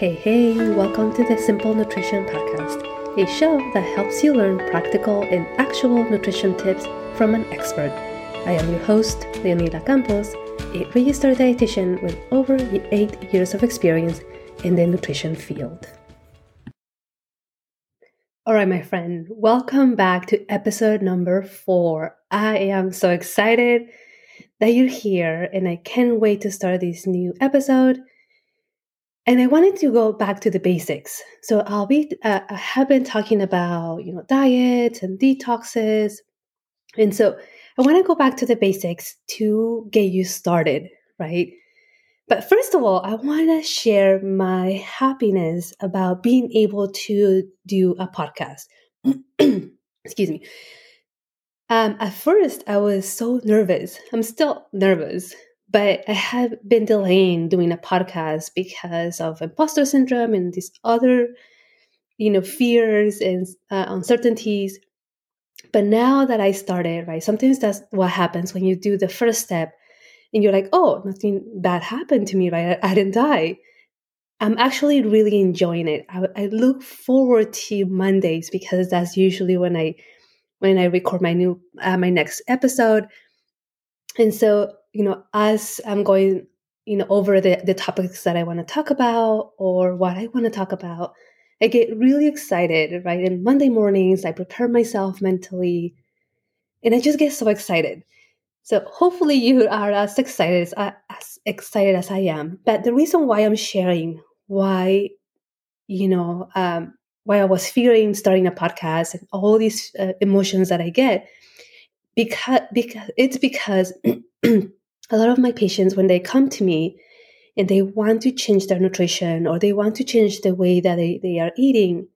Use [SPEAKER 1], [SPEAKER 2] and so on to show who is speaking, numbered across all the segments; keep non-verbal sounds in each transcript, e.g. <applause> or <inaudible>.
[SPEAKER 1] Hey, hey, welcome to the Simple Nutrition Podcast, a show that helps you learn practical and actual nutrition tips from an expert. I am your host, Leonela Campos, a registered dietitian with over eight years of experience in the nutrition field. All right, my friend, welcome back to episode number four. I am so excited that you're here and I can't wait to start this new episode. And I wanted to go back to the basics. So I'll be, uh, I have been talking about, you know, diets and detoxes. And so I want to go back to the basics to get you started, right? But first of all, I want to share my happiness about being able to do a podcast. <clears throat> Excuse me. Um, at first, I was so nervous. I'm still nervous, but I have been delaying doing a podcast because of imposter syndrome and these other, you know, fears and uh, uncertainties. But now that I started, right, sometimes that's what happens when you do the first step and you're like, oh, nothing bad happened to me, right? I, I didn't die. I'm actually really enjoying it. I, I look forward to Mondays because that's usually when I when I record my new uh, my next episode. And so, you know, as I'm going, you know, over the the topics that I want to talk about or what I want to talk about, I get really excited, right? And Monday mornings, I prepare myself mentally, and I just get so excited. So hopefully you are as excited as, as excited as I am. But the reason why I'm sharing why, you know, um, why I was fearing starting a podcast and all these uh, emotions that I get because because it's because <clears throat> a lot of my patients when they come to me and they want to change their nutrition or they want to change the way that they, they are eating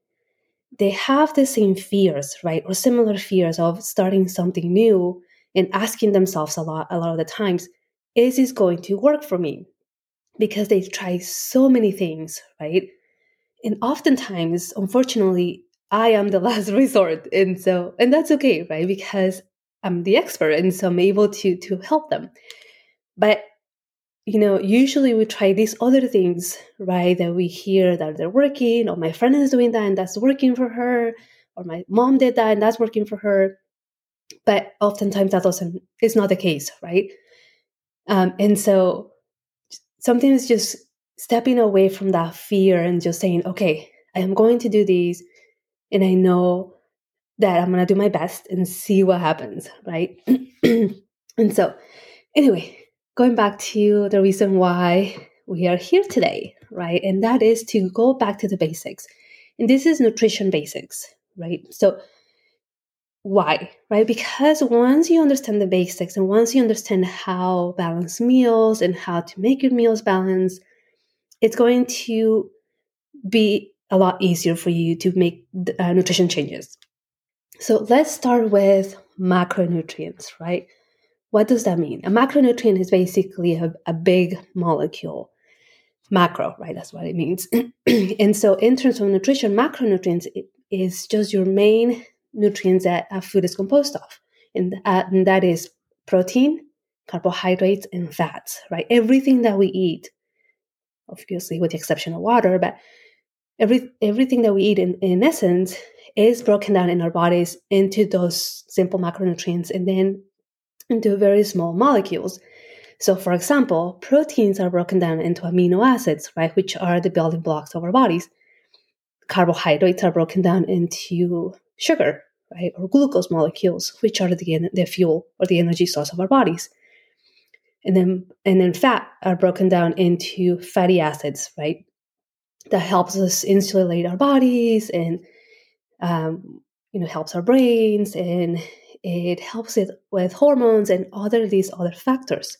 [SPEAKER 1] they have the same fears right? Or similar fears of starting something new and asking themselves a lot a lot of the times is this going to work for me? Because they try so many things right? And oftentimes unfortunately i am the <laughs> last resort. And so and that's okay right? Because i'm the expert and so i'm able to to help them but you know usually we try these other things right that we hear that they're working or my friend is doing that and that's working for her or my mom did that and that's working for her but oftentimes that doesn't is not the case right um, and so sometimes just stepping away from that fear and just saying, okay, I am going to do these and I know that I'm going to do my best and see what happens, right? <clears throat> and so, anyway, going back to the reason why we are here today, right? And that is to go back to the basics. And this is nutrition basics, right? So, why, right? Because once you understand the basics and once you understand how balance meals and how to make your meals balance, it's going to be a lot easier for you to make uh, nutrition changes. So let's start with macronutrients, right? What does that mean? A macronutrient is basically a, a big molecule. Macro, right? That's what it means. <clears throat> and so, in terms of nutrition, macronutrients is just your main nutrients that a food is composed of, and, uh, and that is protein, carbohydrates, and fats, right? Everything that we eat obviously with the exception of water, but every everything that we eat in, in essence is broken down in our bodies into those simple macronutrients and then into very small molecules. So, for example, proteins are broken down into amino acids, right, which are the building blocks of our bodies. Carbohydrates are broken down into sugar, right, or glucose molecules, which are the, the fuel or the energy source of our bodies and then and then fat are broken down into fatty acids right that helps us insulate our bodies and um, you know helps our brains and it helps it with hormones and other these other factors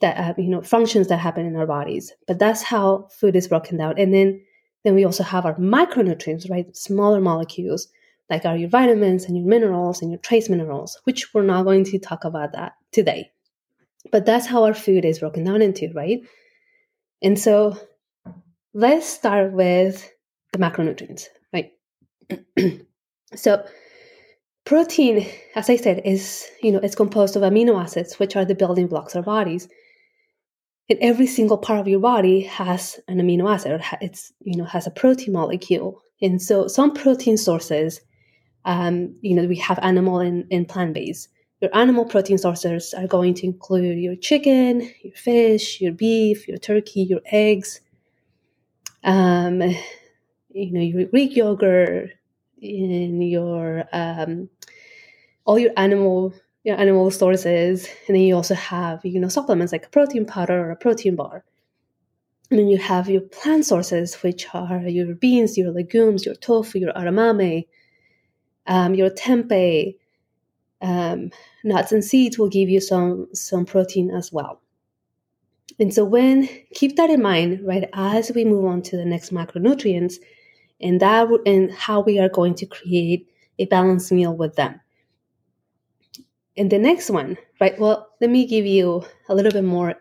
[SPEAKER 1] that uh, you know functions that happen in our bodies but that's how food is broken down and then then we also have our micronutrients right smaller molecules like are your vitamins and your minerals and your trace minerals which we're not going to talk about that today but that's how our food is broken down into, right? And so let's start with the macronutrients, right? <clears throat> so protein, as I said, is, you know, it's composed of amino acids, which are the building blocks of our bodies. And every single part of your body has an amino acid. Or it's you know has a protein molecule. And so some protein sources, um, you know, we have animal and, and plant based. Your animal protein sources are going to include your chicken, your fish, your beef, your turkey, your eggs, um, you know, your Greek yogurt, in your um, all your animal your animal sources, and then you also have you know supplements like a protein powder or a protein bar. And then you have your plant sources, which are your beans, your legumes, your tofu, your edamame, um, your tempeh, um, nuts and seeds will give you some some protein as well. And so when keep that in mind, right, as we move on to the next macronutrients, and that and how we are going to create a balanced meal with them. And the next one, right? Well, let me give you a little bit more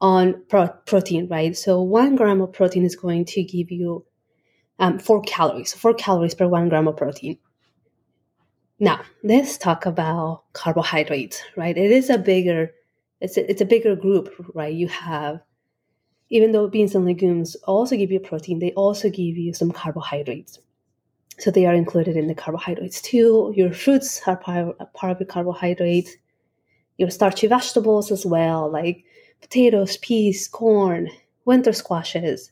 [SPEAKER 1] on pro- protein, right? So one gram of protein is going to give you um, four calories, four calories per one gram of protein. Now, let's talk about carbohydrates, right? It is a bigger, it's a, it's a bigger group, right? You have, even though beans and legumes also give you protein, they also give you some carbohydrates. So they are included in the carbohydrates too. Your fruits are part, of your carbohydrates. Your starchy vegetables as well, like potatoes, peas, corn, winter squashes,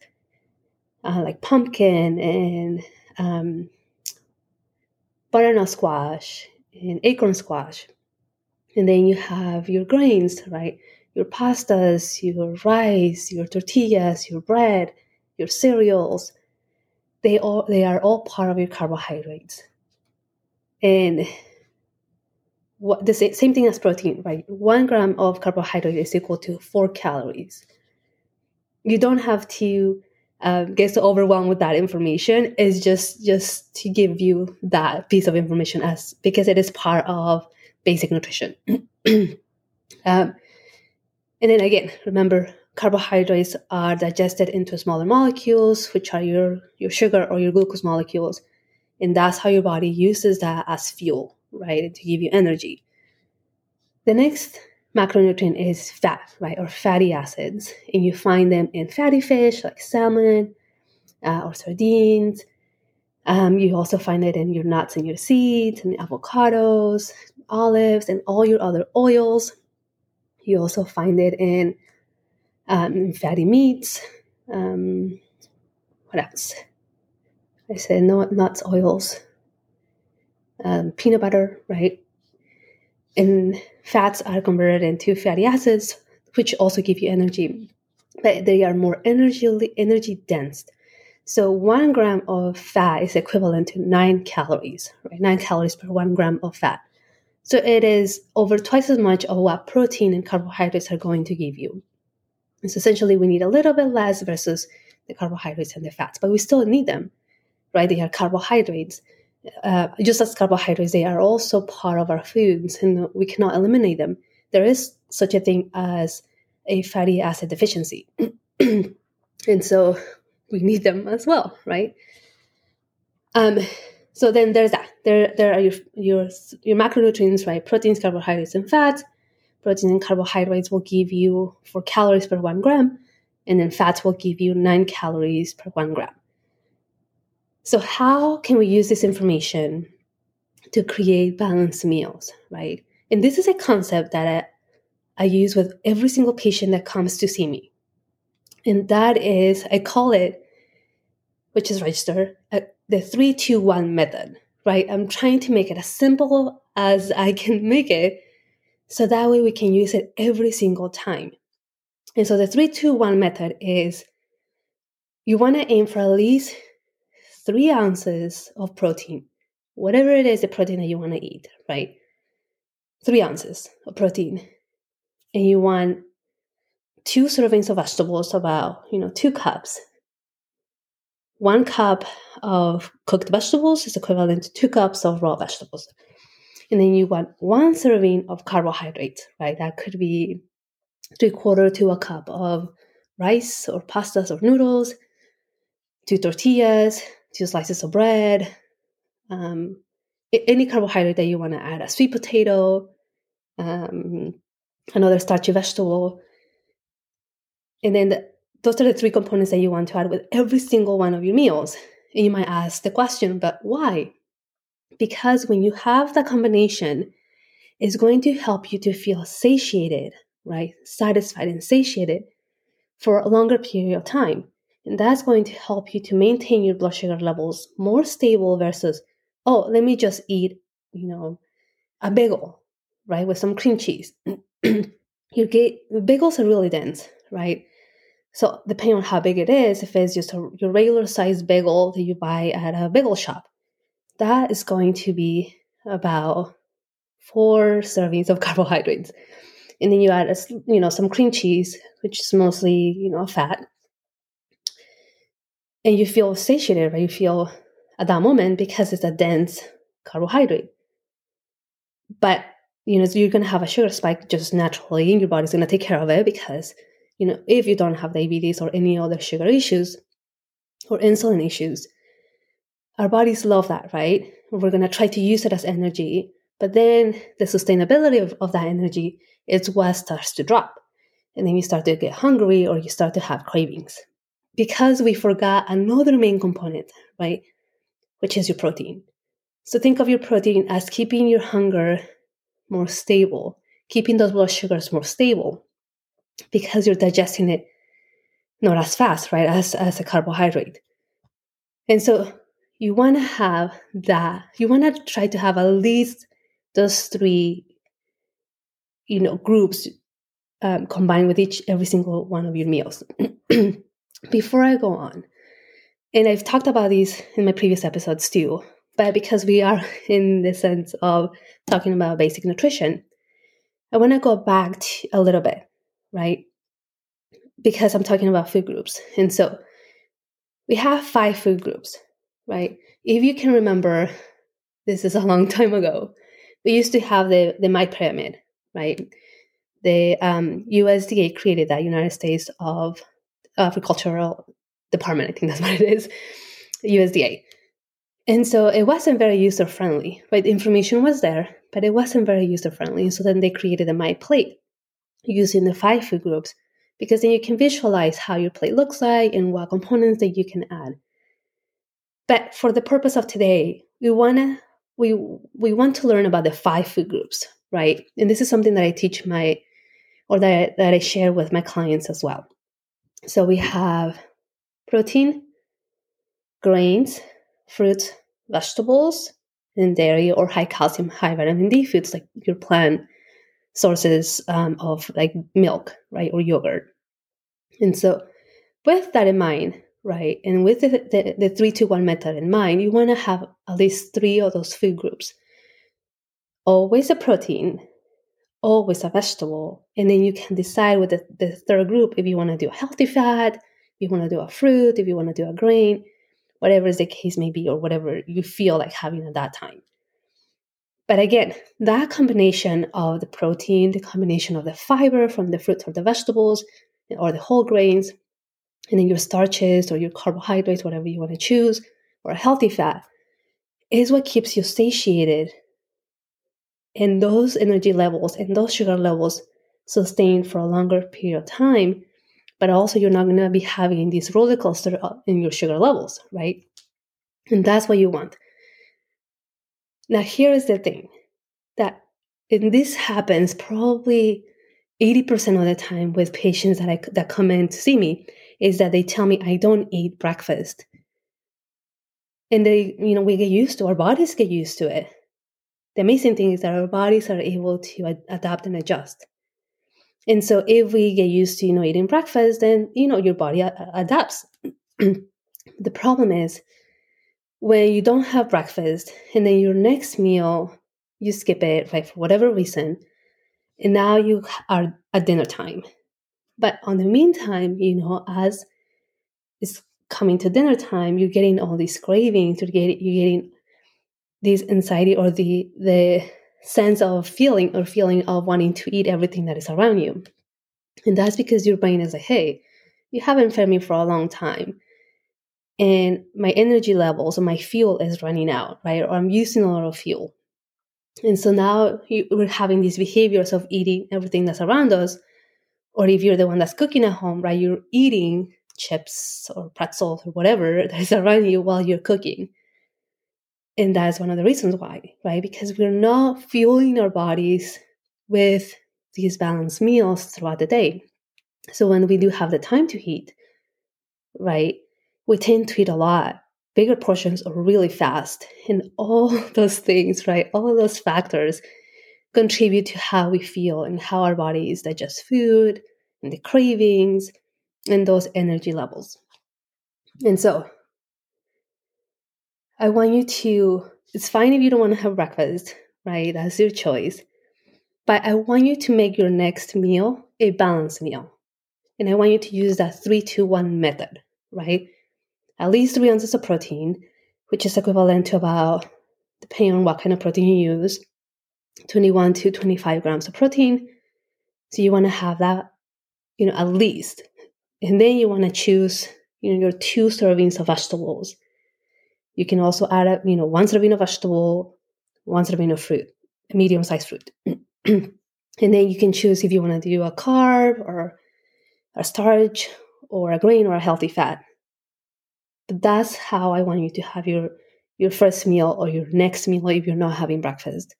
[SPEAKER 1] uh, like pumpkin and um, butternut squash and acorn squash. And then you have your grains, right? Your pastas, your rice, your tortillas, your bread, your cereals they all they are all part of your carbohydrates. And what the same thing as protein right? One gram of carbohydrate is equal to four calories. You don't have to um, get so overwhelmed with that information. It's just just to give you that piece of information as because it is part of basic nutrition. <clears throat> Um, and then again remember carbohydrates are digested into smaller molecules, which are your, your sugar or your glucose molecules. And that's how your body uses that as fuel, right, to give you energy. The next macronutrient is fat, right, or fatty acids. And you find them in fatty fish like salmon uh, or sardines. Um, you also find it in your nuts and your seeds, and avocados, olives, and all your other oils. You also find it in um, fatty meats. Um, what else? I said no nuts, oils, um, peanut butter, right? And fats are converted into fatty acids, which also give you energy, but they are more energy energy dense. So one gram of fat is equivalent to nine calories, right? Nine calories per one gram of fat. So it is over twice as much of what protein and carbohydrates are going to give you. So essentially, we need a little bit less versus the carbohydrates and the fats, but we still need them, right? They are carbohydrates. Uh, just as carbohydrates, they are also part of our foods, and we cannot eliminate them. There is such a thing as a fatty acid deficiency, <clears throat> and so we need them as well, right? Um, so then there's that. There, there are your your your macronutrients, right? Proteins, carbohydrates, and fats protein and carbohydrates will give you four calories per one gram, and then fats will give you nine calories per one gram. So, how can we use this information to create balanced meals, right? And this is a concept that I, I use with every single patient that comes to see me. And that is, I call it, which is registered, uh, the 321 method, right? I'm trying to make it as simple as I can <laughs> make it so that way we can use it every single time. And so the 321 method is you want to aim for at least three ounces of protein, whatever it is the protein that you want to eat, right? Three ounces of protein. And you want two servings of vegetables, about, you know, two cups. One cup of cooked vegetables is equivalent to two cups of raw vegetables. And then you want one serving of carbohydrates, right? That could be three quarter to a cup of rice or pastas or noodles, two tortillas, two slices of bread, um, any carbohydrate that you want to add, a sweet potato, um, another starchy vegetable. And then the, those are the three components that you want to add with every single one of your meals. And you might ask the question, but why? Because when you have that combination, it's going to help you to feel satiated, right? Satisfied and satiated for a longer period of time. And that's going to help you to maintain your blood sugar levels more stable versus, oh, let me just eat, you know, a bagel, right, with some cream cheese. <clears throat> your get, bagels are really dense, right? So depending on how big it is, if it's just a, your regular size bagel that you buy at a bagel shop, that is going to be about four servings of <laughs> carbohydrates. And then you add, a, you know, some cream cheese, which is mostly, you know, fat. And you feel satiated, right? You feel at that moment because it's a dense carbohydrate. But, you know, you're going to have a sugar spike just naturally, and your body's going to take care of it because you know, if you don't have diabetes or any other sugar issues or insulin issues, our bodies love that, right? We're going to try to use it as energy, but then the sustainability of, of that energy is what starts to drop. And then you start to get hungry or you start to have cravings because we forgot another main component, right? Which is your protein. So think of your protein as keeping your hunger more stable, keeping those blood sugars more stable because you're digesting it not as fast, right, as, as a carbohydrate. And so you want to have that, you want to try to have at least those three, you know, groups um, combined with each, every single one of your meals. <clears throat> Before I go on, and I've talked about these in my previous episodes too, but because we are <laughs> in the sense of talking about basic nutrition, I want to go back to a little bit right? Because I'm talking about food groups. And so we have five food groups, right? If you can remember, this is a long time ago. We used to have the, the MyPyramid, right? The um, USDA created that United States of Agricultural Department, I think that's <laughs> what it is, USDA. And so it wasn't very user friendly, right? The information was there, but it wasn't very user friendly. So then they created a MyPlate using the five food groups because then you can visualize how your plate looks like and what components that you can add. But for the purpose of today, we want to we we want to learn about the five food groups, right? And this is something that I teach my or that, that I share with my clients as well. So we have protein, grains, fruits, vegetables, and dairy or high calcium, high vitamin D foods like your plant sources um, of like milk, right, or yogurt. And so, with that in mind, right, and with the, the, the three to one method in mind, you want to have at least three of those food groups. Always a protein, always a vegetable, and then you can decide with the, the third group if you want to do a healthy fat, if you want to do a fruit, if you want to do a grain, whatever is the case may be, or whatever you feel like having at that time. But again, that combination of the protein, the combination of the fiber from the fruits or the vegetables or the whole grains, and then your starches or your carbohydrates, whatever you want to choose, or a healthy fat, is what keeps you satiated. And those energy levels and those sugar levels sustained for a longer period of time, but also you're not going to be having these roller coaster uh, in your sugar levels, right? And that's what you want. Now, here is the thing that and this happens probably 80% of the time with patients that, I, that come in to see me is that they tell me I don't eat breakfast. And they, you know, we get used to, our bodies get used to it. The amazing thing is that our bodies are able to ad- adapt and adjust. And so if we get used to, you know, eating breakfast, then, you know, your body a- adapts. <clears throat> the problem is when you don't have breakfast and then your next meal you skip it like for whatever reason and now you are at dinner time but on the meantime you know as it's coming to dinner time you're getting all these cravings you're getting you're getting this anxiety or the the sense of feeling or feeling of wanting to eat everything that is around you and that's because your brain is like hey you haven't fed me for a long time and my energy levels or my fuel is running out, right? Or I'm using a lot of fuel. And so now we're having these behaviors of eating everything that's around us or if you're the one that's cooking at home, right, you're eating chips or pretzels or whatever <laughs> that is around you while you're cooking. And that's one of the reasons why, right? Because we're not fueling our bodies with these balanced meals throughout the day. So when we do have the time to eat, right, we tend to eat a lot, bigger portions or really fast. And all <laughs> those things, right, all of those factors contribute to how we feel and how our bodies digest food and the cravings and those energy levels. And so I want you to, it's fine if you don't want to have breakfast, right? That's your choice. But I want you to make your next meal a balanced meal. And I want you to use that three, two, one method, right? At least three ounces of protein, which is equivalent to about, depending on what kind of protein you use, 21 to 25 grams of protein. So you want to have that, you know, at least. And then you want to choose, you know, your two servings of vegetables. You can also add, you know, one serving of vegetable, one serving of fruit, a medium-sized fruit. <clears throat> and then you can choose if you want to do a carb or a starch or a grain or a healthy fat. But that's how I want you to have your your first meal or your next meal if you're not having breakfast.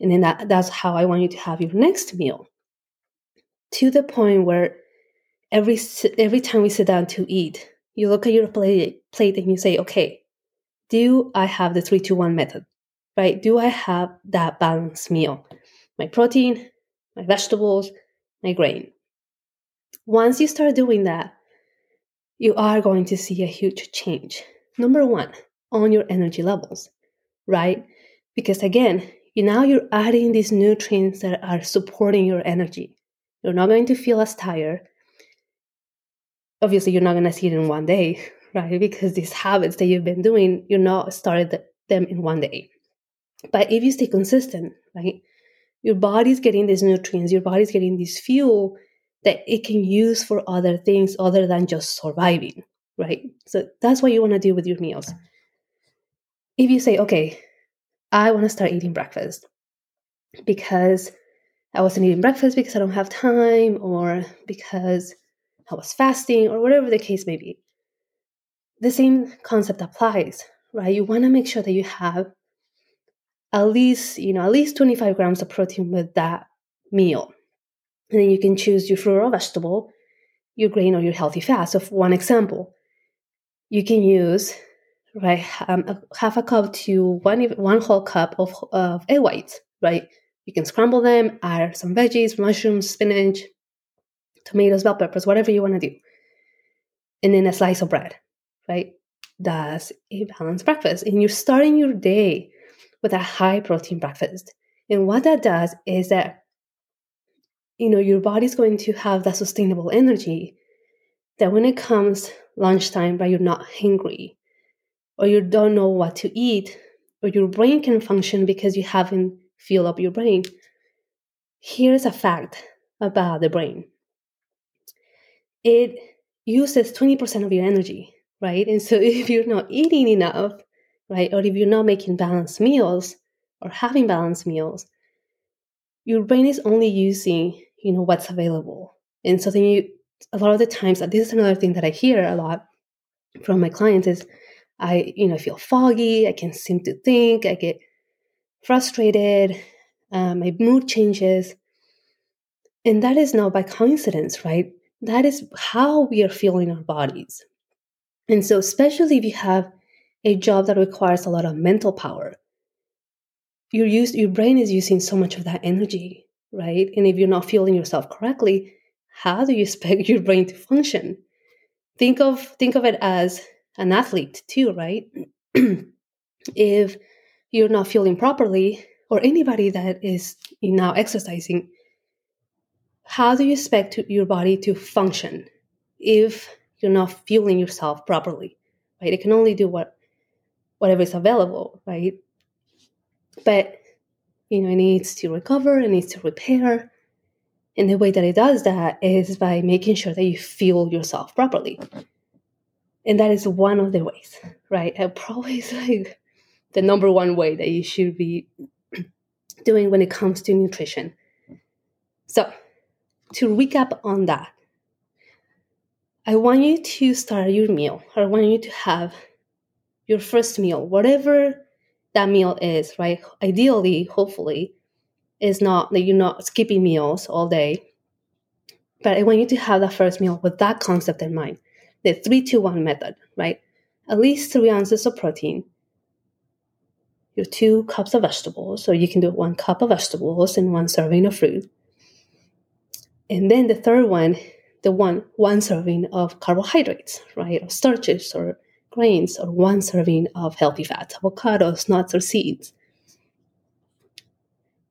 [SPEAKER 1] And then that, that's how I want you to have your next meal. To the point where every every time we sit down to eat, you look at your plate, plate and you say, okay, do I have the three to one method? Right? Do I have that balanced meal? My protein, my vegetables, my grain. Once you start doing that, you are going to see a huge change. Number one, on your energy levels, right? Because again, you now you're adding these nutrients that are supporting your energy. You're not going to feel as tired. Obviously, you're not going to see it in one day, <laughs> right? Because these habits that you've been doing, you're not started them in one day. But if you stay consistent, right, your body's getting these nutrients, your body's getting this fuel that it can use for other things other than just surviving, right? So that's what you want to do with your meals. If you say, okay, I want to start eating breakfast because I wasn't eating breakfast because I don't have time or because I was fasting or whatever the case may be. The same concept applies, right? You want to make sure that you have at least, you know, at least 25 grams of protein with that meal. And then you can choose your fruit or vegetable, your grain or your healthy fat. So, for one example, you can use right? Um, half a cup to one one whole cup of of egg whites, right? You can scramble them, add some veggies, mushrooms, spinach, tomatoes, bell peppers, whatever you want to do, and then a slice of bread, right? That's a balanced breakfast, and you're starting your day with a high protein breakfast. And what that does is that you know your body's going to have that sustainable energy that when it comes lunchtime, right, you're not hungry or you don't know what to eat, or your brain can function because you haven't filled up your brain. Here's a fact about the brain it uses 20% of your energy, right? And so <laughs> if you're not eating enough, right, or if you're not making balanced meals or having balanced meals, your brain is only using, you know, what's available. And so then you, a lot of the times, this is another thing that I hear a lot from my clients is, I, you know, feel foggy. I can't seem to think. I get frustrated. Uh, my mood changes. And that is not by coincidence, right? That is how we are feeling our bodies. And so, especially if you have a job that requires a lot of mental power, your use, your brain is using so much of that energy, right? And if you're not feeling yourself correctly, how do you <laughs> expect your brain to function? Think of think of it as an athlete too, right? <clears throat> if you're not feeling properly, or anybody that is now exercising, how do you expect to, your body to function if you're not feeling yourself properly? Right? It can only do what whatever is available, right? But you know, it needs to recover, it needs to repair. And the way that it does that is by making sure that you fuel yourself properly and that is one of the ways right and probably is like the number one way that you should be <clears throat> doing when it comes to nutrition so to recap on that, I want you to start your meal. I want you to have your first meal, whatever that meal is, right? Ideally, hopefully, is not that you're not skipping meals all day. But I want you to have that first meal with that concept in mind. The three, two, one method, right? At least three ounces of protein, your two cups of vegetables, so you can do one cup of vegetables and one serving of fruit. And then the third one, the one one serving of carbohydrates, right? Or starches or grains, or one serving of healthy fats, avocados, nuts, or seeds.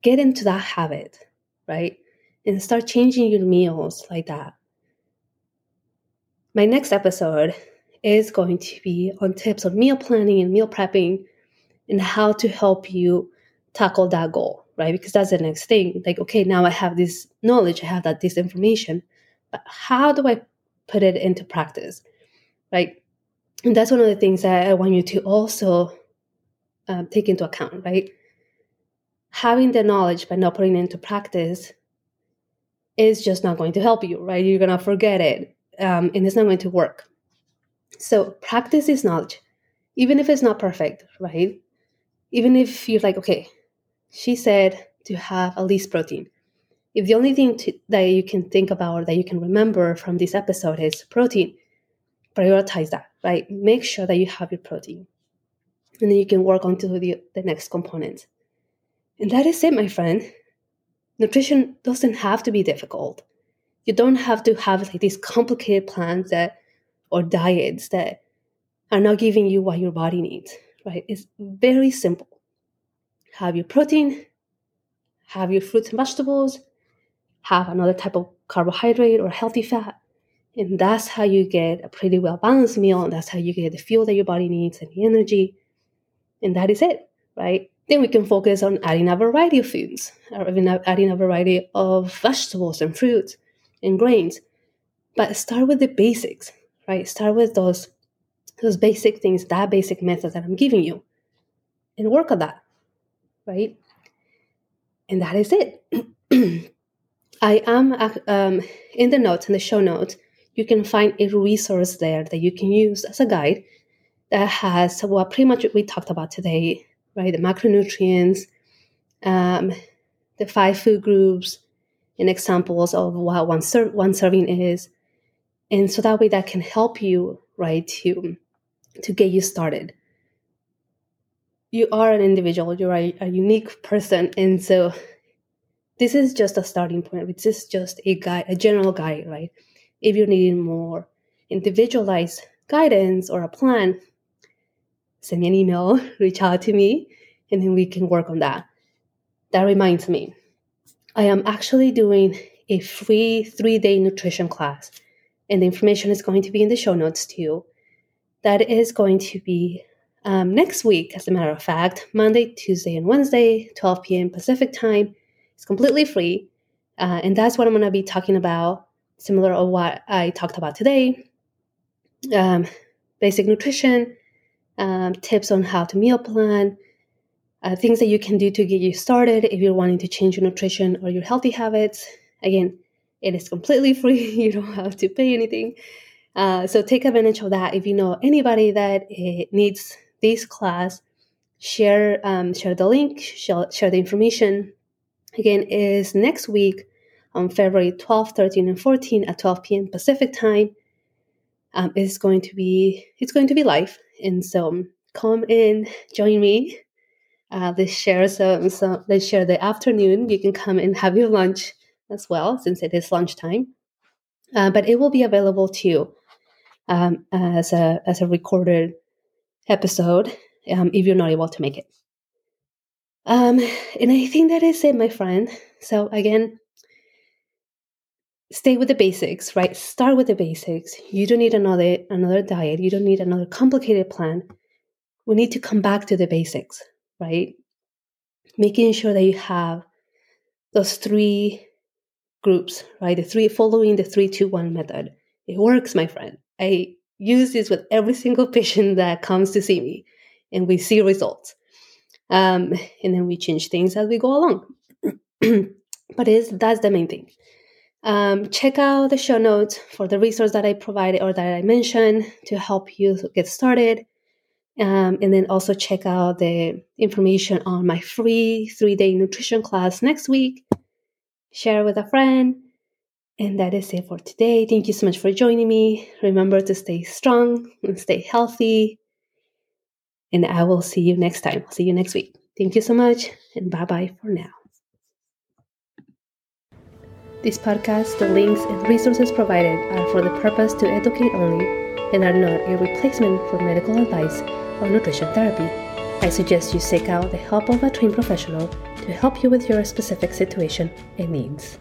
[SPEAKER 1] Get into that habit, right? And start changing your meals like that. My next episode is going to be on tips on meal planning and meal prepping and how to help you tackle that goal, right? Because that's the next thing. Like, okay, now I have this knowledge, I have that this information, but how do I put it into practice, right? And that's one of the things that I want you to also um, take into account, right? Having the knowledge but not putting it into practice is just not going to help you, right? You're gonna forget it, um, and it's not going to work. So practice is knowledge, even if it's not perfect, right? even if you're like, okay, she said to have at least protein. If the only thing to, that you can think about or that you can remember from this episode is protein, prioritize that, right? Make sure that you have your protein. And then you can work on to the, the next component. And that is it, my friend. Nutrition doesn't have to be difficult. You don't have to have like these complicated plans that or diets that are not giving you what your body needs right? It's very simple. Have your protein, have your fruits and vegetables, have another type of carbohydrate or healthy fat. And that's how you get a pretty well balanced meal. And that's how you get the fuel that your body needs and the energy. And that is it, right? Then we can focus on adding a variety of foods, or even adding a variety of vegetables and fruits and grains. But start with the basics, right? Start with those those basic things, that basic method that I'm giving you, and work on that, right? And that is it. <clears throat> I am um, in the notes, in the show notes, you can find a resource there that you can use as a guide that has what well, pretty much we talked about today, right? The macronutrients, um, the five food groups, and examples of what one, ser- one serving is. And so that way that can help you, right, to to get you started. You are an individual, you're a, a unique person, and so this is just a starting point. This is just a guide, a general guide, right? If you're needing more individualized guidance or a plan, send me an email, <laughs> reach out to me, and then we can work on that. That reminds me, I am actually doing a free three day nutrition class, and the information is going to be in the show notes too that is going to be um, next week, as a matter of fact, Monday, Tuesday, and Wednesday, 12 p.m. Pacific time. It's completely free. Uh, and that's what I'm going to be talking about, similar to what I talked about today. Um, basic nutrition, um, tips on how to meal plan, uh, things that you can do to get you started if you're wanting to change your nutrition or your healthy habits. Again, it is completely <laughs> free. You don't have to pay anything. Uh, so take advantage of that. If you know anybody that uh, needs this class, share um, share the link, share, share the information. Again, is next week on February 12, 13, and 14 at 12 p.m. Pacific time. Um, it's going to be it's going to be live, and so come in, join me. Uh, let's share some, some. Let's share the afternoon. You can come and have your lunch as well, since it is lunchtime. Uh, but it will be available too um, as a as a recorded episode um, if you're not able to make it. Um, and I think that is it, my friend. So again, stay with the basics, right? Start with the basics. You don't need another another diet. You don't need another complicated plan. We need to come back to the basics, right? Making sure that you have those three groups, right? The three following the three two one method. It works, my friend. I use this with every <laughs> single patient that comes to see me, and we see results. Um, and then we change things as we go along. <clears throat> but is that's the main thing. Um, check out the show notes for the resource that I provided or that I mentioned to help you get started. Um, and then also check out the information on my free three day nutrition class next week. Share with a friend. And that is it for today. Thank you so much for joining me. Remember to stay strong and stay healthy. And I will see you next time. see you next week. Thank you so much, and bye bye for now. This podcast, the links and resources provided are for the purpose to educate only and are not a replacement for medical advice or nutrition therapy. I suggest you seek out the help of a trained professional to help you with your specific situation and needs.